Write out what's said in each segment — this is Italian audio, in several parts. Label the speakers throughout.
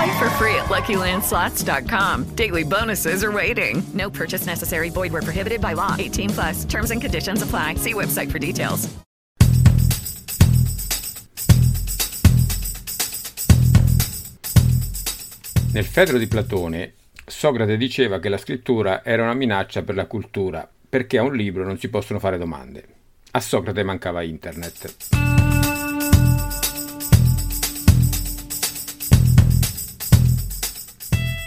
Speaker 1: Play for free at LuckyLandSlots.com. Daily bonuses are waiting. No purchase necessary. Void where prohibited by law. 18 plus. Terms and conditions apply. See website for details.
Speaker 2: Nel Fedro di Platone, Socrate diceva che la scrittura era una minaccia per la cultura, perché a un libro non si possono fare domande. A Socrate mancava internet.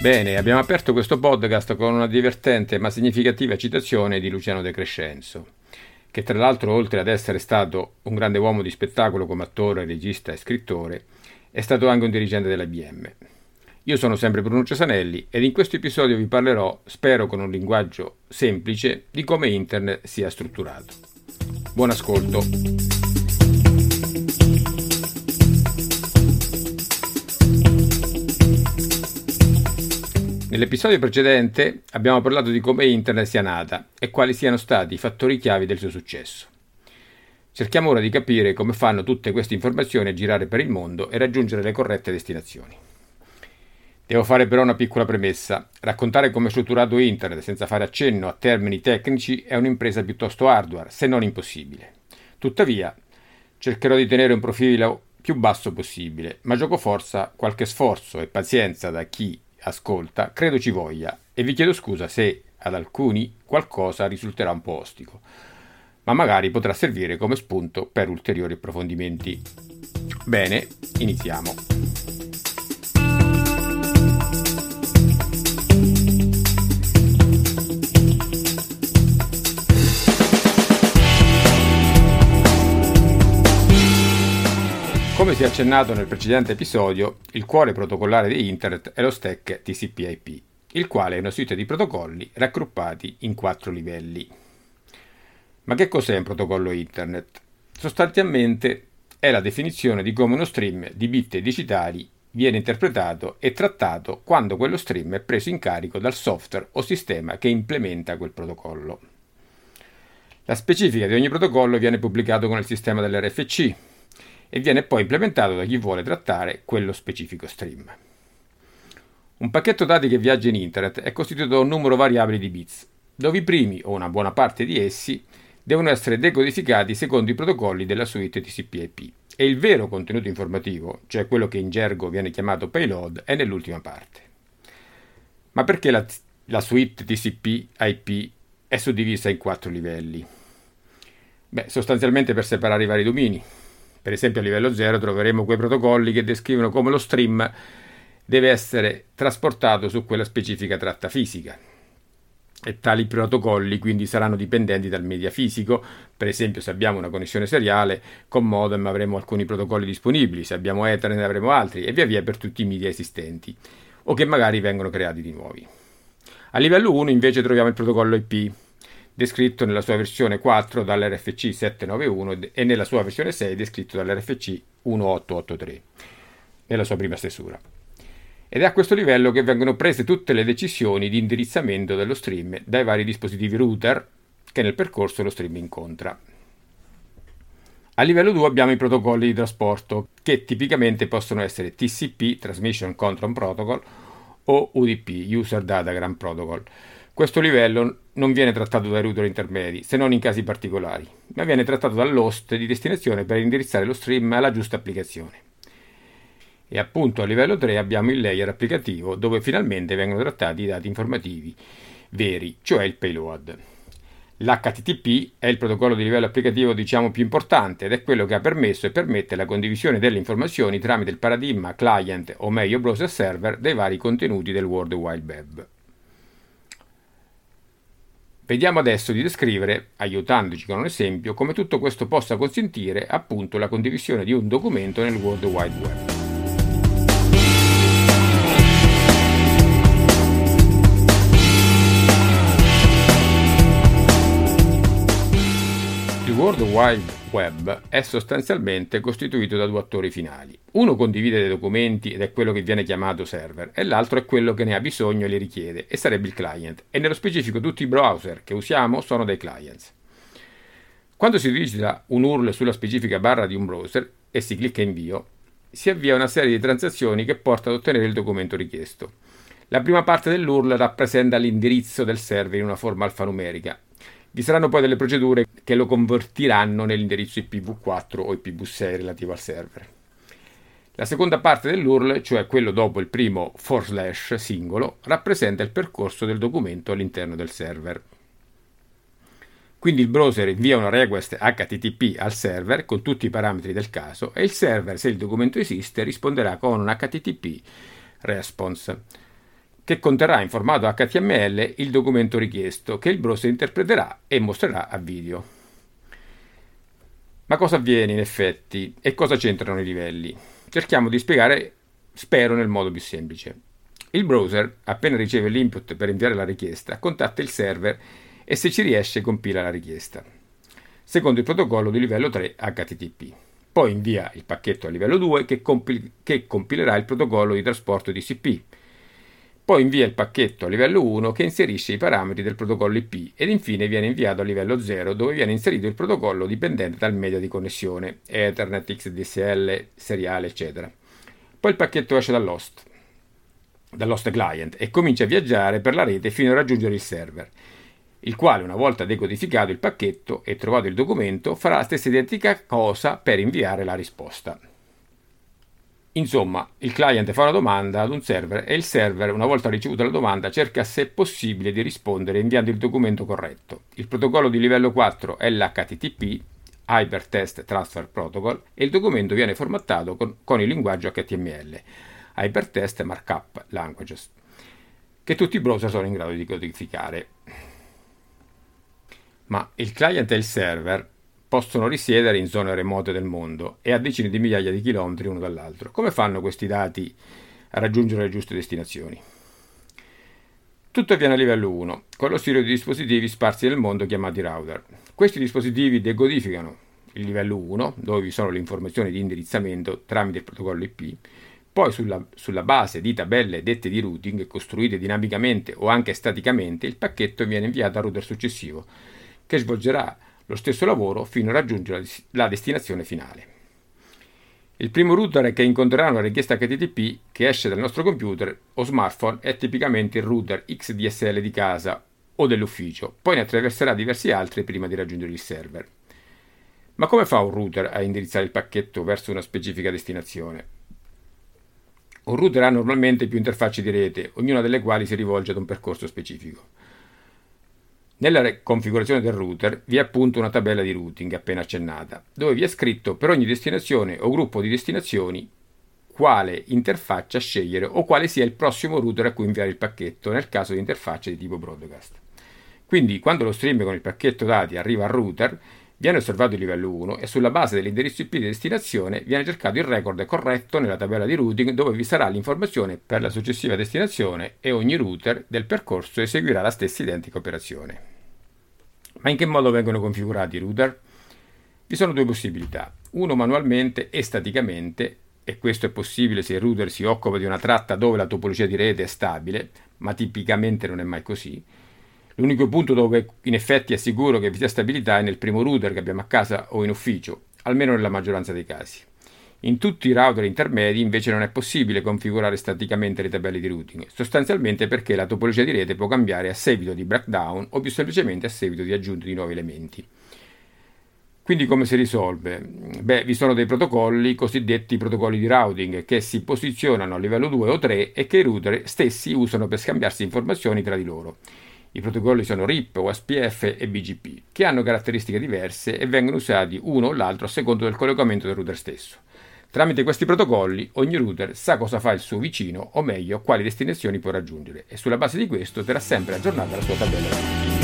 Speaker 2: Bene, abbiamo aperto questo podcast con una divertente ma significativa citazione di Luciano De Crescenzo, che tra l'altro oltre ad essere stato un grande uomo di spettacolo come attore, regista e scrittore, è stato anche un dirigente dell'IBM. Io sono sempre Bruno Cesanelli ed in questo episodio vi parlerò, spero con un linguaggio semplice, di come Internet sia strutturato. Buon ascolto! Nell'episodio precedente abbiamo parlato di come Internet sia nata e quali siano stati i fattori chiavi del suo successo. Cerchiamo ora di capire come fanno tutte queste informazioni a girare per il mondo e raggiungere le corrette destinazioni. Devo fare però una piccola premessa. Raccontare come è strutturato Internet senza fare accenno a termini tecnici è un'impresa piuttosto hardware, se non impossibile. Tuttavia, cercherò di tenere un profilo più basso possibile, ma gioco forza qualche sforzo e pazienza da chi ascolta, credo ci voglia e vi chiedo scusa se ad alcuni qualcosa risulterà un po' ostico, ma magari potrà servire come spunto per ulteriori approfondimenti. Bene, iniziamo. Come si è accennato nel precedente episodio, il cuore protocollare di Internet è lo stack TCP/IP, il quale è una suite di protocolli raggruppati in quattro livelli. Ma che cos'è un protocollo Internet? Sostanzialmente è la definizione di come uno stream di bit digitali viene interpretato e trattato quando quello stream è preso in carico dal software o sistema che implementa quel protocollo. La specifica di ogni protocollo viene pubblicato con il sistema dell'RFC, e viene poi implementato da chi vuole trattare quello specifico stream. Un pacchetto dati che viaggia in internet è costituito da un numero variabile di bits, dove i primi o una buona parte di essi devono essere decodificati secondo i protocolli della suite TCP/IP e il vero contenuto informativo, cioè quello che in gergo viene chiamato payload, è nell'ultima parte. Ma perché la, la suite TCP/IP è suddivisa in quattro livelli? Beh, sostanzialmente per separare i vari domini, per esempio a livello 0 troveremo quei protocolli che descrivono come lo stream deve essere trasportato su quella specifica tratta fisica. E tali protocolli quindi saranno dipendenti dal media fisico, per esempio se abbiamo una connessione seriale con modem avremo alcuni protocolli disponibili, se abbiamo Ethernet avremo altri e via via per tutti i media esistenti, o che magari vengono creati di nuovi. A livello 1 invece troviamo il protocollo IP, descritto nella sua versione 4 dall'RFC 791 e nella sua versione 6 descritto dall'RFC 1883, nella sua prima stesura. Ed è a questo livello che vengono prese tutte le decisioni di indirizzamento dello stream dai vari dispositivi router che nel percorso lo stream incontra. A livello 2 abbiamo i protocolli di trasporto, che tipicamente possono essere TCP, Transmission Control Protocol, o UDP, User Datagram Protocol. Questo livello non viene trattato dai router intermedi, se non in casi particolari, ma viene trattato dall'host di destinazione per indirizzare lo stream alla giusta applicazione. E appunto a livello 3 abbiamo il layer applicativo dove finalmente vengono trattati i dati informativi veri, cioè il payload. L'HTTP è il protocollo di livello applicativo diciamo più importante ed è quello che ha permesso e permette la condivisione delle informazioni tramite il paradigma client o meglio browser server dei vari contenuti del World Wide Web. Vediamo adesso di descrivere, aiutandoci con un esempio, come tutto questo possa consentire appunto la condivisione di un documento nel World Wide Web. World Wide Web è sostanzialmente costituito da due attori finali. Uno condivide dei documenti ed è quello che viene chiamato server, e l'altro è quello che ne ha bisogno e li richiede, e sarebbe il client. E nello specifico tutti i browser che usiamo sono dei clients. Quando si digita un URL sulla specifica barra di un browser e si clicca invio, si avvia una serie di transazioni che porta ad ottenere il documento richiesto. La prima parte dell'URL rappresenta l'indirizzo del server in una forma alfanumerica vi saranno poi delle procedure che lo convertiranno nell'indirizzo IPv4 o IPv6 relativo al server. La seconda parte dell'URL, cioè quello dopo il primo for slash singolo, rappresenta il percorso del documento all'interno del server. Quindi il browser invia una request HTTP al server con tutti i parametri del caso e il server, se il documento esiste, risponderà con un HTTP response che conterrà in formato HTML il documento richiesto che il browser interpreterà e mostrerà a video. Ma cosa avviene in effetti e cosa c'entrano i livelli? Cerchiamo di spiegare, spero, nel modo più semplice. Il browser, appena riceve l'input per inviare la richiesta, contatta il server e se ci riesce compila la richiesta, secondo il protocollo di livello 3 HTTP. Poi invia il pacchetto a livello 2 che, compil- che compilerà il protocollo di trasporto TCP poi invia il pacchetto a livello 1 che inserisce i parametri del protocollo IP ed infine viene inviato a livello 0 dove viene inserito il protocollo dipendente dal medio di connessione, Ethernet, XDSL, seriale, eccetera. Poi il pacchetto esce dall'host, dall'host client e comincia a viaggiare per la rete fino a raggiungere il server, il quale una volta decodificato il pacchetto e trovato il documento farà la stessa identica cosa per inviare la risposta. Insomma, il client fa una domanda ad un server e il server, una volta ricevuta la domanda, cerca se è possibile di rispondere inviando il documento corretto. Il protocollo di livello 4 è l'HTTP, Hypertext Transfer Protocol, e il documento viene formattato con, con il linguaggio HTML, Hypertext Markup Languages, che tutti i browser sono in grado di codificare. Ma il client e il server possono risiedere in zone remote del mondo e a decine di migliaia di chilometri uno dall'altro. Come fanno questi dati a raggiungere le giuste destinazioni? Tutto avviene a livello 1, con lo stile di dispositivi sparsi nel mondo chiamati router. Questi dispositivi decodificano il livello 1, dove vi sono le informazioni di indirizzamento tramite il protocollo IP, poi sulla, sulla, base di tabelle dette di routing, costruite dinamicamente o anche staticamente, il pacchetto viene inviato al router successivo, che svolgerà lo stesso lavoro fino a raggiungere la destinazione finale. Il primo router che incontrerà una richiesta HTTP che esce dal nostro computer o smartphone è tipicamente il router XDSL di casa o dell'ufficio, poi ne attraverserà diversi altri prima di raggiungere il server. Ma come fa un router a indirizzare il pacchetto verso una specifica destinazione? Un router ha normalmente più interfacce di rete, ognuna delle quali si rivolge ad un percorso specifico. Nella configurazione del router vi è appunto una tabella di routing appena accennata, dove vi è scritto per ogni destinazione o gruppo di destinazioni quale interfaccia scegliere o quale sia il prossimo router a cui inviare il pacchetto nel caso di interfacce di tipo broadcast. Quindi quando lo stream con il pacchetto dati arriva al router, viene osservato il livello 1 e sulla base dell'indirizzo IP di destinazione viene cercato il record corretto nella tabella di routing dove vi sarà l'informazione per la successiva destinazione e ogni router del percorso eseguirà la stessa identica operazione. Ma in che modo vengono configurati i router? Vi sono due possibilità, uno manualmente e staticamente, e questo è possibile se il router si occupa di una tratta dove la topologia di rete è stabile, ma tipicamente non è mai così. L'unico punto dove in effetti è sicuro che vi sia stabilità è nel primo router che abbiamo a casa o in ufficio, almeno nella maggioranza dei casi. In tutti i router intermedi invece non è possibile configurare staticamente le tabelle di routing, sostanzialmente perché la topologia di rete può cambiare a seguito di breakdown o più semplicemente a seguito di aggiunta di nuovi elementi. Quindi come si risolve? Beh, vi sono dei protocolli, cosiddetti protocolli di routing, che si posizionano a livello 2 o 3 e che i router stessi usano per scambiarsi informazioni tra di loro. I protocolli sono RIP, OSPF e BGP, che hanno caratteristiche diverse e vengono usati uno o l'altro a seconda del collocamento del router stesso. Tramite questi protocolli ogni router sa cosa fa il suo vicino o meglio quali destinazioni può raggiungere e sulla base di questo terrà sempre aggiornata la sua tabella. Di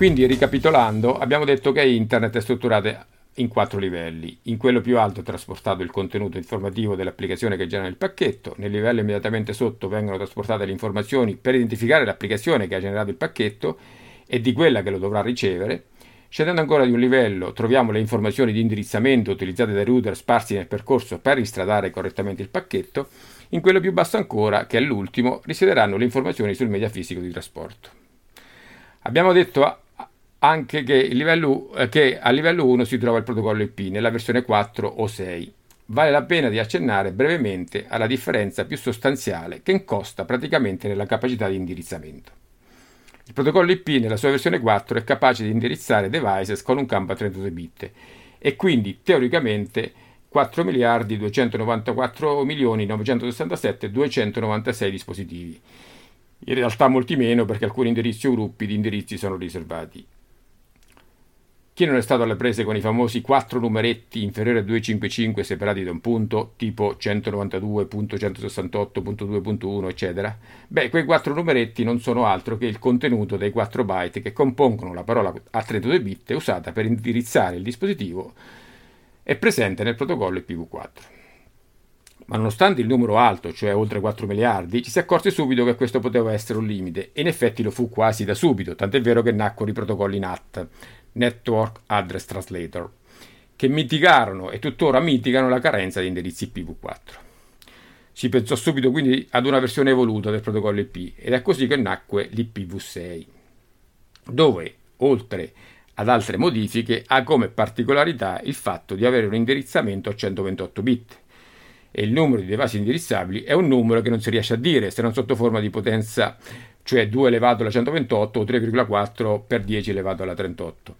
Speaker 2: Quindi, ricapitolando, abbiamo detto che Internet è strutturata in quattro livelli. In quello più alto è trasportato il contenuto informativo dell'applicazione che genera il pacchetto, nel livello immediatamente sotto vengono trasportate le informazioni per identificare l'applicazione che ha generato il pacchetto e di quella che lo dovrà ricevere. Scendendo ancora di un livello troviamo le informazioni di indirizzamento utilizzate dai router sparsi nel percorso per ristradare correttamente il pacchetto. In quello più basso ancora, che è l'ultimo, risiederanno le informazioni sul media fisico di trasporto. Abbiamo detto anche che, livello, eh, che a livello 1 si trova il protocollo IP nella versione 4 o 6. Vale la pena di accennare brevemente alla differenza più sostanziale che incosta praticamente nella capacità di indirizzamento. Il protocollo IP nella sua versione 4 è capace di indirizzare devices con un campo a 32 bit e quindi teoricamente 4 miliardi 294 milioni 967 296 dispositivi. In realtà molti meno perché alcuni indirizzi o gruppi di indirizzi sono riservati. Chi non è stato alle prese con i famosi quattro numeretti inferiori a 255 separati da un punto, tipo 192.168.2.1, eccetera? Beh, quei quattro numeretti non sono altro che il contenuto dei 4 byte che compongono la parola a 32 bit usata per indirizzare il dispositivo e presente nel protocollo IPv4. Ma nonostante il numero alto, cioè oltre 4 miliardi, ci si accorse subito che questo poteva essere un limite, e in effetti lo fu quasi da subito, tant'è vero che nacquero i protocolli NAT, Network Address Translator, che mitigarono e tuttora mitigano la carenza di indirizzi IPv4. Si pensò subito quindi ad una versione evoluta del protocollo IP ed è così che nacque l'IPv6, dove, oltre ad altre modifiche, ha come particolarità il fatto di avere un indirizzamento a 128 bit e il numero di device indirizzabili è un numero che non si riesce a dire se non sotto forma di potenza cioè 2 elevato alla 128 o 3,4 per 10 elevato alla 38.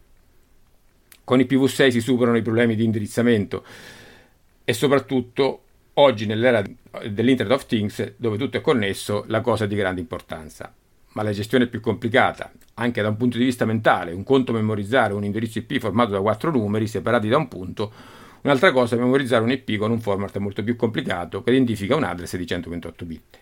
Speaker 2: Con i PV6 si superano i problemi di indirizzamento e soprattutto oggi nell'era dell'Internet of Things dove tutto è connesso la cosa è di grande importanza. Ma la gestione è più complicata, anche da un punto di vista mentale. Un conto memorizzare un indirizzo IP formato da quattro numeri separati da un punto, un'altra cosa è memorizzare un IP con un format molto più complicato che identifica un address di 128 bit.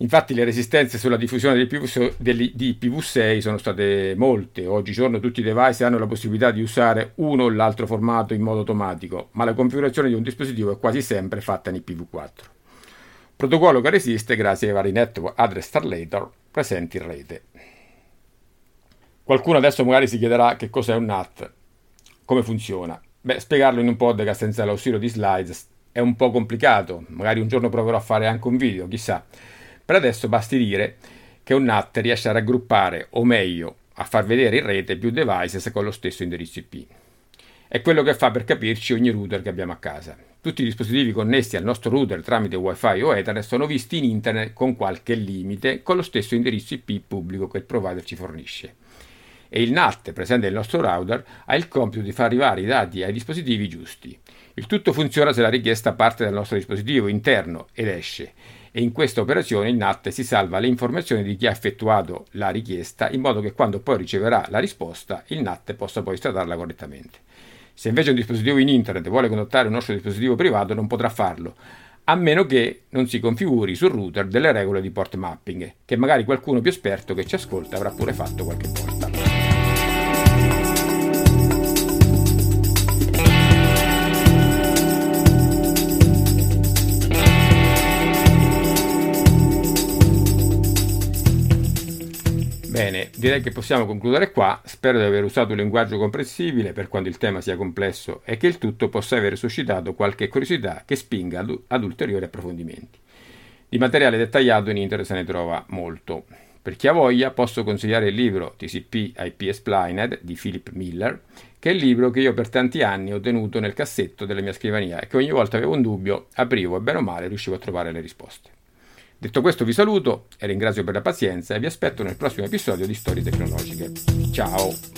Speaker 2: Infatti le resistenze sulla diffusione di IPv6 sono state molte. Oggigiorno tutti i device hanno la possibilità di usare uno o l'altro formato in modo automatico, ma la configurazione di un dispositivo è quasi sempre fatta in IPv4. Protocollo che resiste grazie ai vari network address translator presenti in rete. Qualcuno adesso magari si chiederà che cos'è un NAT, come funziona. Beh, spiegarlo in un podcast senza l'ausilio di slides è un po' complicato, magari un giorno proverò a fare anche un video, chissà. Per adesso basti dire che un NAT riesce a raggruppare, o meglio, a far vedere in rete più devices con lo stesso indirizzo IP. È quello che fa per capirci ogni router che abbiamo a casa. Tutti i dispositivi connessi al nostro router tramite Wi-Fi o Ethernet sono visti in internet con qualche limite con lo stesso indirizzo IP pubblico che il provider ci fornisce. E il NAT presente nel nostro router ha il compito di far arrivare i dati ai dispositivi giusti. Il tutto funziona se la richiesta parte dal nostro dispositivo interno ed esce e in questa operazione il NAT si salva le informazioni di chi ha effettuato la richiesta in modo che quando poi riceverà la risposta il NAT possa poi stratarla correttamente. Se invece un dispositivo in internet vuole contattare un nostro dispositivo privato non potrà farlo, a meno che non si configuri sul router delle regole di port mapping, che magari qualcuno più esperto che ci ascolta avrà pure fatto qualche volta. Direi che possiamo concludere qua. Spero di aver usato un linguaggio comprensibile per quando il tema sia complesso e che il tutto possa aver suscitato qualche curiosità che spinga ad, ad ulteriori approfondimenti. Di materiale dettagliato in internet se ne trova molto. Per chi ha voglia posso consigliare il libro TCP IP Explained di Philip Miller, che è il libro che io per tanti anni ho tenuto nel cassetto della mia scrivania e che ogni volta avevo un dubbio aprivo e bene o male riuscivo a trovare le risposte. Detto questo vi saluto e ringrazio per la pazienza e vi aspetto nel prossimo episodio di Storie Tecnologiche. Ciao!